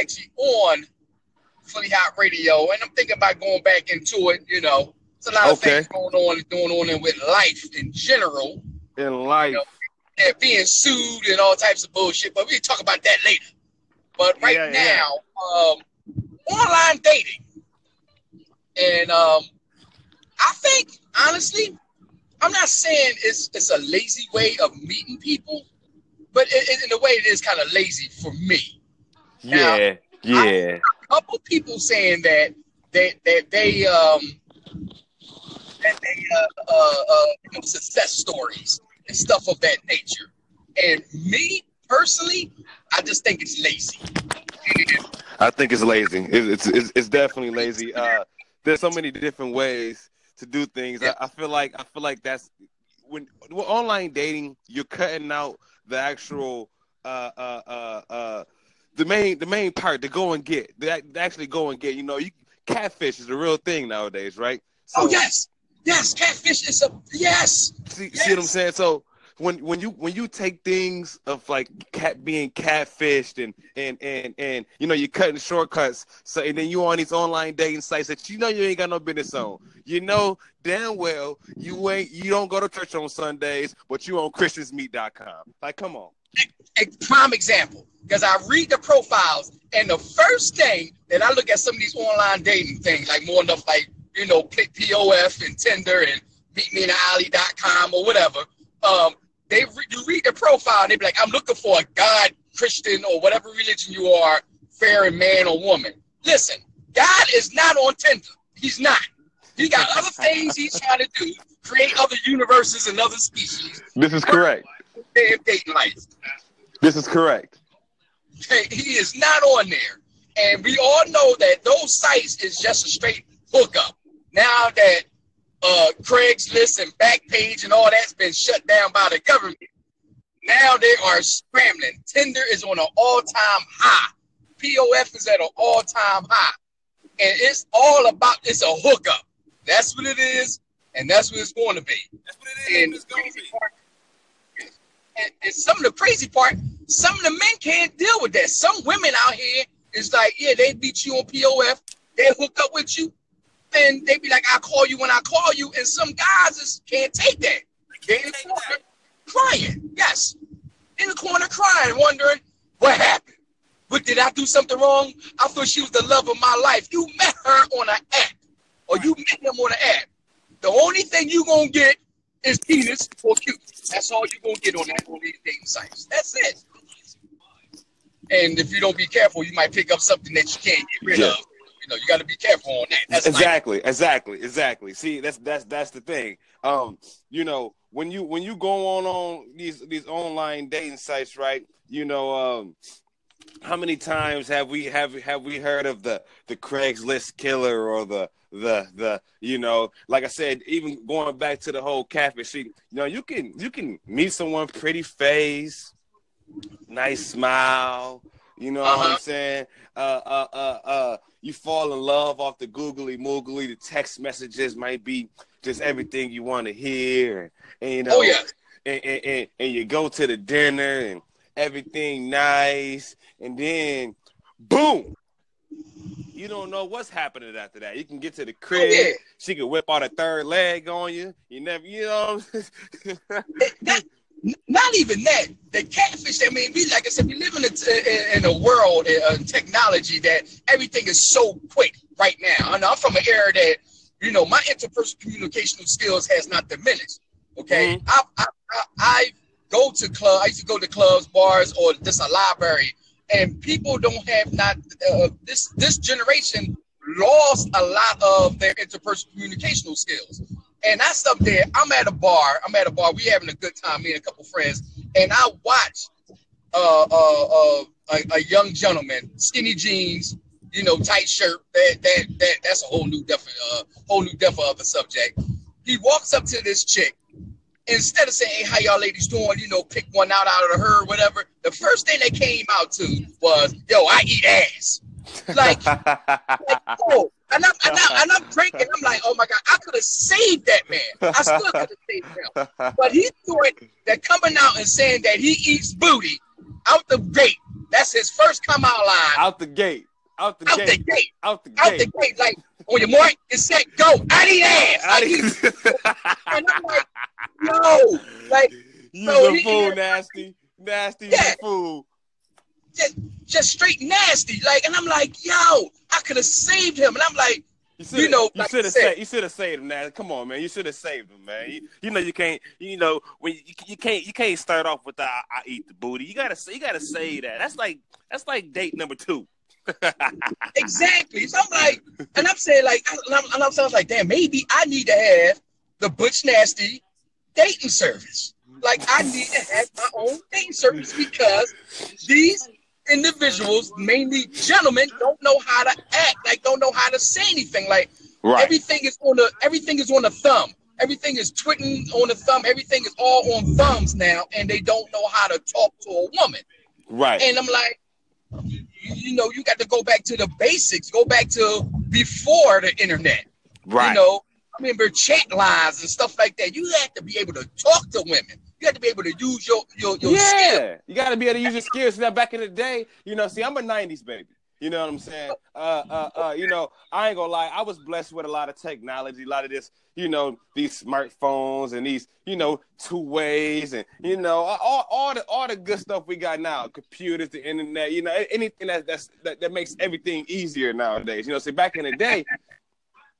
actually on Fully Hot Radio, and I'm thinking about going back into it. You know, there's a lot of Okay. things going on going on in with life in general, In life. know, and being sued and all types of bullshit. But we talk about that later. But right Yeah, yeah. now, um, online dating, and um, I think honestly, I'm not saying it's it's a lazy way of meeting people, but it, it- in a way, it is kind of lazy for me. Yeah. Yeah. A couple people saying that that that they um that they uh, uh, uh you know, success stories and stuff of that nature, and me personally, I just think it's lazy. I think it's lazy. It's, it's it's definitely lazy. Uh, there's so many different ways to do things. I, I feel like I feel like that's when with online dating, you're cutting out the actual uh uh uh uh the main the main part to go and get. That actually go and get. You know, you catfish is a real thing nowadays, right? Oh, so, oh yes, yes, catfish is a yes. See, see what I'm saying? So when when you when you take things of like cat being catfished and and and and you know you're cutting shortcuts, so and then you on these online dating sites that you know you ain't got no business on. You know damn well you ain't you don't go to church on Sundays, but you on ChristiansMeet.com. Like, come on. A prime example because I read the profiles, and the first thing that I look at some of these online dating things, like more enough like you know, POF and Tinder and meet me in alley.com or whatever. Um, they re- you read the profile and they be like, I'm looking for a God, Christian, or whatever religion you are, fair and man or woman. Listen, God is not on Tinder. He's not. He got other things he's trying to do, create other universes and other species. This is correct. Damn dating life. This is correct. He is not on there. And we all know that those sites is just a straight hookup. Now that uh, Craigslist and Backpage and all that's been shut down by the government, now they are scrambling. Tinder is on an all-time high. POF is at an all-time high. And it's all about, it's a hookup. That's what it is, and that's what it's going to be. That's what it And, the crazy part- and, and some of the crazy part, some of the men can't deal with that. Some women out here is like, yeah, they beat you on POF, they hook up with you, then they be like, I call you when I call you, and some guys just can't take that. They in the corner crying, yes, in the corner crying, wondering what happened. What did I do something wrong? I thought she was the love of my life. You met her on an app, or you met him on an app. The only thing you gonna get is penis or cute. That's all you're gonna get on that on these dating sites. That's it. And if you don't be careful, you might pick up something that you can't get rid Yeah. of. You know, you got to be careful on that. That's like, exactly, exactly, exactly. See, that's that's that's the thing. Um, you know, when you when you go on on these these online dating sites, right? You know, um, how many times have we have have we heard of the the Craigslist killer or the the the you know, like I said, even going back to the whole catfish. See, you know, you can you can meet someone pretty face, nice smile. You know what Uh-huh. I'm saying? Uh, uh, uh, uh, you fall in love off the googly moogly. The text messages might be just everything you want to hear, and you know, oh yeah, and, and, and, and you go to the dinner and everything nice, and then boom, you don't know what's happening after that. You can get to the crib, yeah. she can whip out a third leg on you. You never, you know. That- not even that. The catfish. I mean, we like I said, we live in a in a world uh, technology that everything is so quick right now. And I'm from an era that you know my interpersonal communicational skills has not diminished. Okay, I, I I I go to club. I used to go to clubs, bars, or just a library, and people don't have not uh, this this generation lost a lot of their interpersonal communicational skills. And that's up there. I'm at a bar. I'm at a bar. We having a good time, me and a couple friends. And I watch uh, uh, uh, a, a young gentleman, skinny jeans, you know, tight shirt. That that that that's a whole new def uh, whole new def of the subject. He walks up to this chick. Instead of saying, "Hey, how y'all ladies doing?" You know, pick one out out of the herd, whatever. The first thing they came out to was, "Yo, I eat ass." Like, oh, and I'm, and, I'm, and I'm drinking. I'm like, oh my God, I could have saved that man. I still could have saved him. But he thought that coming out and saying that he eats booty out the gate That's his first come out line. Out the gate. Out the out gate. the gate. Out the gate. Out the gate. Like on your mark, get set, go. I need ass. I need- and I'm like, no, like you So a fool, nasty. Nasty, Yeah. fool. just, just straight nasty. Like, and I'm like, yo, I could have saved him. And I'm like, You, shoulda- know, you like should have said- saved. You should have saved him. Now, come on, man. You should have saved him, man. You, you know you can't. You know when you, you can't. You can't start off with the I, I eat the booty. You gotta. You gotta say that. That's like. That's like date number two. Exactly. So I'm like, and I'm saying like, and I'm, and I'm saying like, damn, maybe I need to have the Butch Nasty dating service. Like, I need to have my own dating service because these individuals, mainly gentlemen, don't know how to act. Like, don't know how to say anything. Like, everything is on the everything is on the thumb. Everything is twitting on the thumb. Everything is all on thumbs now, and they don't know how to talk to a woman. Right. And I'm like, you, know, you got to go back to the basics. Go back to before the internet. right. You know, I remember chat lines and stuff like that. You have to be able to talk to women. You have to be able to use your your, your yeah, skill. you got to be able to use your skills. Now, back in the day, you know, see, I'm a '90s baby. You know what I'm saying? Uh, uh, uh, you know, I ain't gonna lie. I was blessed with a lot of technology, a lot of this, you know, these smartphones and these, you know, two ways and you know, all, all the all the good stuff we got now, computers, the internet, you know, anything that that's that, that makes everything easier nowadays. You know, see, back in the day.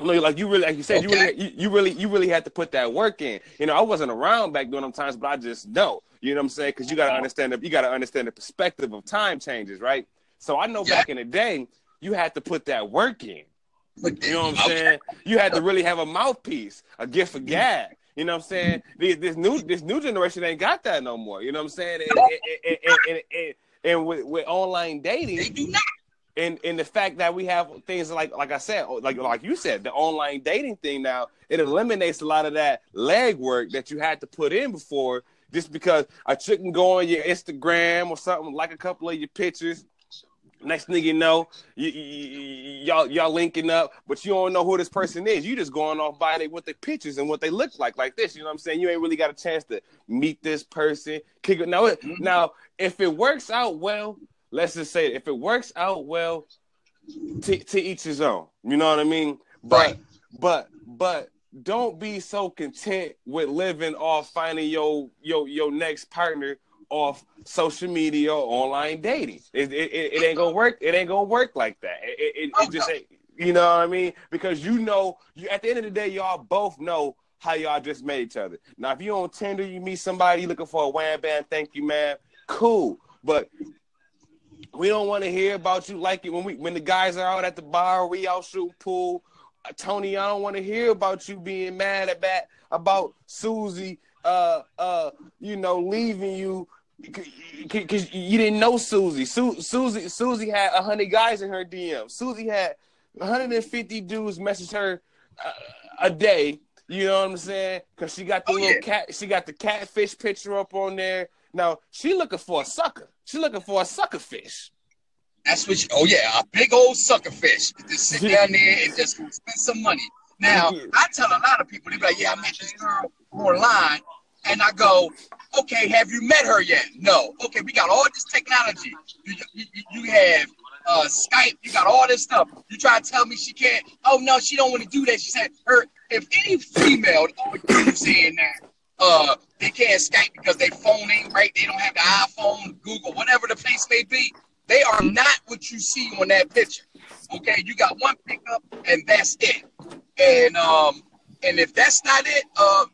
You know, like you really, like you said, you really, you, you really, you really had to put that work in. You know, I wasn't around back during them times, but I just know. You know what I'm saying? Because you got to understand, the, you got to understand the perspective of time changes, right? So I know Yeah. back in the day, you had to put that work in. You know what I'm saying? You had to really have a mouthpiece, a gift of mm-hmm. gab. You know what I'm saying? This, this new this new generation ain't got that no more. You know what I'm saying? And, and, and, and, and, and with, with online dating, They do not. and and the fact that we have things like like I said, oh, like like you said, the online dating thing now, it eliminates a lot of that legwork that you had to put in before. Just because a chick can go on your Instagram or something, like a couple of your pictures. Next thing you know, you, you, you- y'all y'all linking up, but you don't know who this person is. You just going off by they what the pictures and what they look like, like this. You know what I'm saying? You ain't really got a chance to meet this person. Kick it now. It, mm-hmm. now, if it works out well, let's just say it, if it works out well, to, to each his own. You know what I mean? But Right. but but don't be so content with living off finding your your your next partner off social media or online dating. It, it, it, it ain't gonna work. It ain't gonna work like that. It, it, it, Oh, just ain't. You know what I mean? Because you know, you at the end of the day, y'all both know how y'all just met each other. Now, if you on Tinder, you meet somebody looking for a wham bam, thank you, man. Cool, but we don't want to hear about you like it when we when the guys are out at the bar, we out shooting pool. Uh, Tony, I don't want to hear about you being mad at that about Susie, uh, uh, you know, leaving you because you didn't know Susie. Su- Susie, Susie had hundred guys in her DM. Susie had 150 dudes message her uh, a day. You know what I'm saying? Because she got the Oh, little yeah. cat, she got the catfish picture up on there. Now she looking for a sucker. She looking for a sucker fish. That's what. You, oh yeah, a big old sucker fish. Just sit down there and just spend some money. Now I tell a lot of people, they be like, "Yeah, I met this girl online," and I go, "Okay, have you met her yet?" No. Okay, we got all this technology. You, you, you have uh, Skype. You got all this stuff. You try to tell me she can't. Oh no, she don't want to do that. She said, "Her if any female dude saying that." Uh, they can't Skype because they phone ain't right. They don't have the iPhone, Google, whatever the case may be. They are not what you see on that picture. Okay, you got one pickup and that's it. And um, and if that's not it, uh,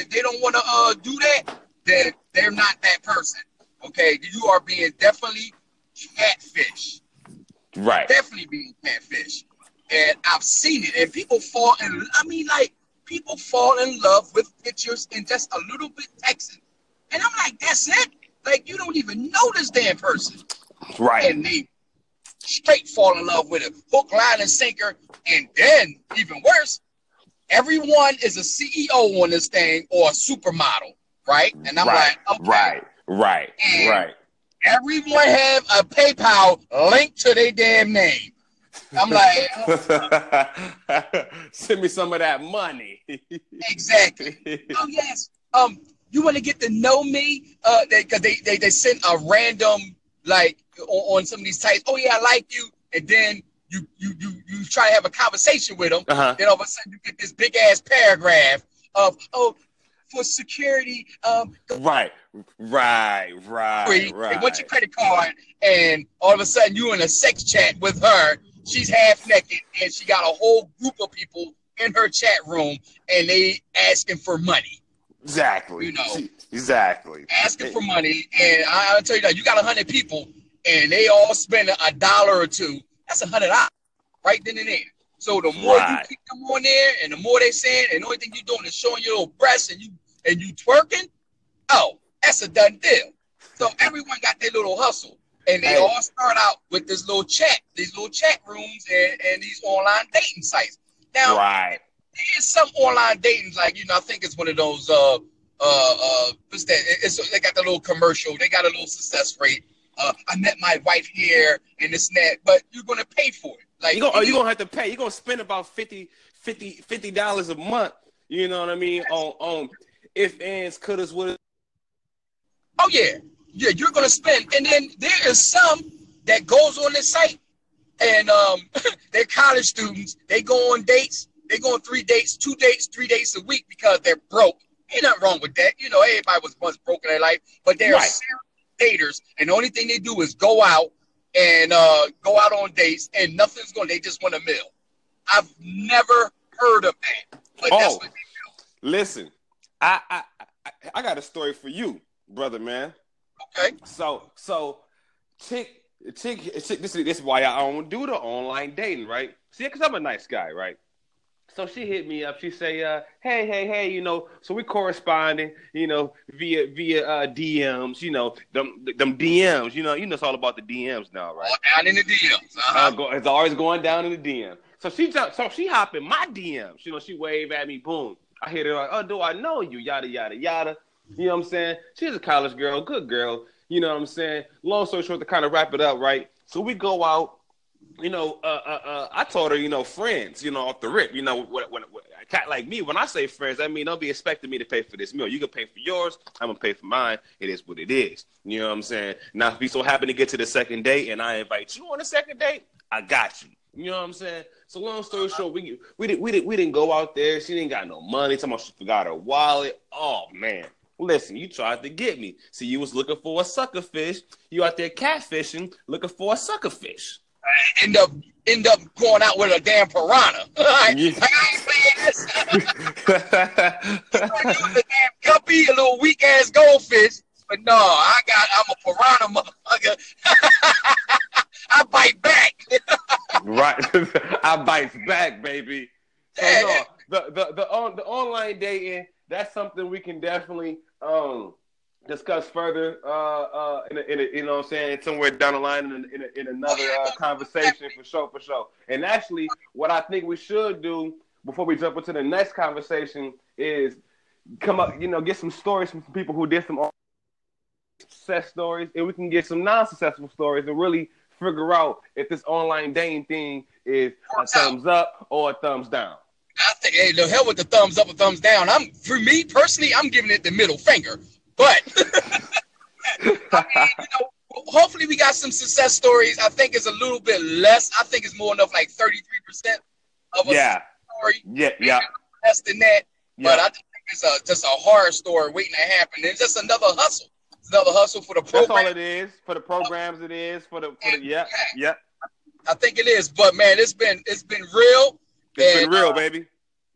if they don't want to uh do that, then they're not that person. Okay, you are being definitely catfish. Right. Definitely being catfish. And I've seen it. And people fall in I mean like people fall in love with pictures and just a little bit texting. And I'm like, that's it? Like you don't even know this damn person Right. and they straight fall in love with it, hook, line, and sinker. And then, even worse, everyone is a CEO on this thing or a supermodel, right? And I'm right. like, okay, Right. Right. And- Right. everyone have a PayPal linked to their damn name. I'm like, Send me some of that money. exactly. Oh yes. Um, you want to get to know me? Uh, because they, they they sent a random like on, on some of these sites. Oh yeah, I like you, and then you you you try to have a conversation with them. Uh-huh. Then all of a sudden you get this big ass paragraph of oh for security um Right, right, right, right. and what's your credit card and all of a sudden you're in a sex chat with her she's half naked and she got a whole group of people in her chat room and they asking for money Exactly. You know. Exactly. asking for money and I, i'll tell you that you got a hundred people and they all spend a dollar or two that's a hundred dollars right then and there so the more Right. you keep them on there and the more they saying and the only thing you're doing is showing your little breasts and you and you twerking oh that's a done deal so everyone got their little hustle and they Hey. all start out with this little chat these little chat rooms and, and these online dating sites now Right. there's some online dating, like you know, I think it's one of those. Uh, uh, uh, what's that? It's they got the little commercial. They got a little success rate. Uh, I met my wife here and this and that, but you're gonna pay for it. Like You gonna, you gonna have to pay. You're gonna spend about 50 50 dollars a month. You know what I mean? On on if ands, couldas, wouldas. oh yeah, yeah, you're gonna spend. And then there is some that goes on this site, and um, they're college students. They go on dates. They go on three dates, two dates, three dates a week because they're broke. Ain't nothing wrong with that. You know, everybody was once broke in their life, but they're Right. serious daters, and the only thing they do is go out and uh, go out on dates, and nothing's going. They just want a meal. I've never heard of that, but that's Oh. Listen, I, I I I got a story for you, brother man. Okay. So so chick chick chick this is this is why I don't do the online dating, right? See, because I'm a nice guy, right? So she hit me up. She say, uh, "Hey, hey, hey, you know." So we corresponding, you know, via via uh, DMs, you know, them them DMs, you know, you know, it's all about the DMs now, right? All down in the DMs. Uh, Uh-huh. go, it's always going down in the DM. So she jump, so she hop in my DMs. You know, she wave at me, boom. I hit her like, oh, do I know you? Yada yada yada. You know what I'm saying? She's a college girl, good girl. You know what I'm saying? Long story short, to kind of wrap it up, right? So we go out. You know, uh, uh, uh, I told her, you know, friends, you know, off the rip. You know, when, when, when a cat like me, when I say friends, I mean don't be expecting me to pay for this meal. You can pay for yours. I'm gonna pay for mine. It is what it is. You know what I'm saying? Now, if we so happen to get to the second date and I invite you on a second date, I got you. You know what I'm saying? So long story short, we we didn't we didn't we didn't go out there. She didn't got no money. About she forgot her wallet. Oh man. Listen, you tried to get me. See, you was looking for a sucker fish. You out there catfishing, looking for a sucker fish. End up end up going out with a damn piranha. Like, Yeah. I ain't playing this. A damn guppy, a little weak ass goldfish. But no, I got I'm a piranha motherfucker. I bite back. right. I bites back, baby. So no, the the the on the online dating, that's something we can definitely um discuss further uh uh in a, in a, you know what I'm saying somewhere down the line in, in, a, in another uh, conversation for sure for sure. And actually what I think we should do before we jump into the next conversation is come up, you know, get some stories from people who did some success stories and we can get some non-successful stories and really figure out if this online dating thing is a thumbs up or a thumbs down. I think hey, the hell with the thumbs up or thumbs down. I'm for me personally, I'm giving it the middle finger. But I mean, you know, hopefully we got some success stories. I think it's a little bit less. I think it's more enough like 33% of a Yeah, story. yeah, yeah, Less than that. But yeah. I think it's a just a horror story waiting to happen. It's just another hustle. It's another hustle for the program. That's all it is for the programs. It is for the, for the yeah, yeah. I think it is. But man, it's been it's been real. It's been real, uh, baby.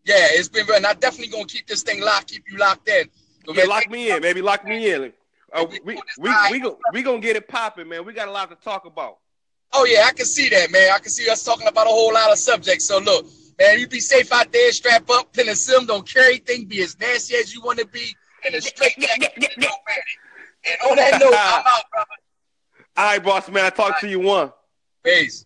Yeah, it's been real. And I definitely gonna keep this thing locked, keep you locked in. Yeah, lock me in, baby. Lock me in. Uh, we we we we go, we gonna get it popping, man. We got a lot to talk about. Oh yeah, I can see that, man. I can see us talking about a whole lot of subjects. So look, man, you be safe out there, strap up, penicillin, don't carry anything, be as nasty as you want to be, and a straight jacket. And on that note, I'm out, brother. All right, boss man. I talk to you one. Peace.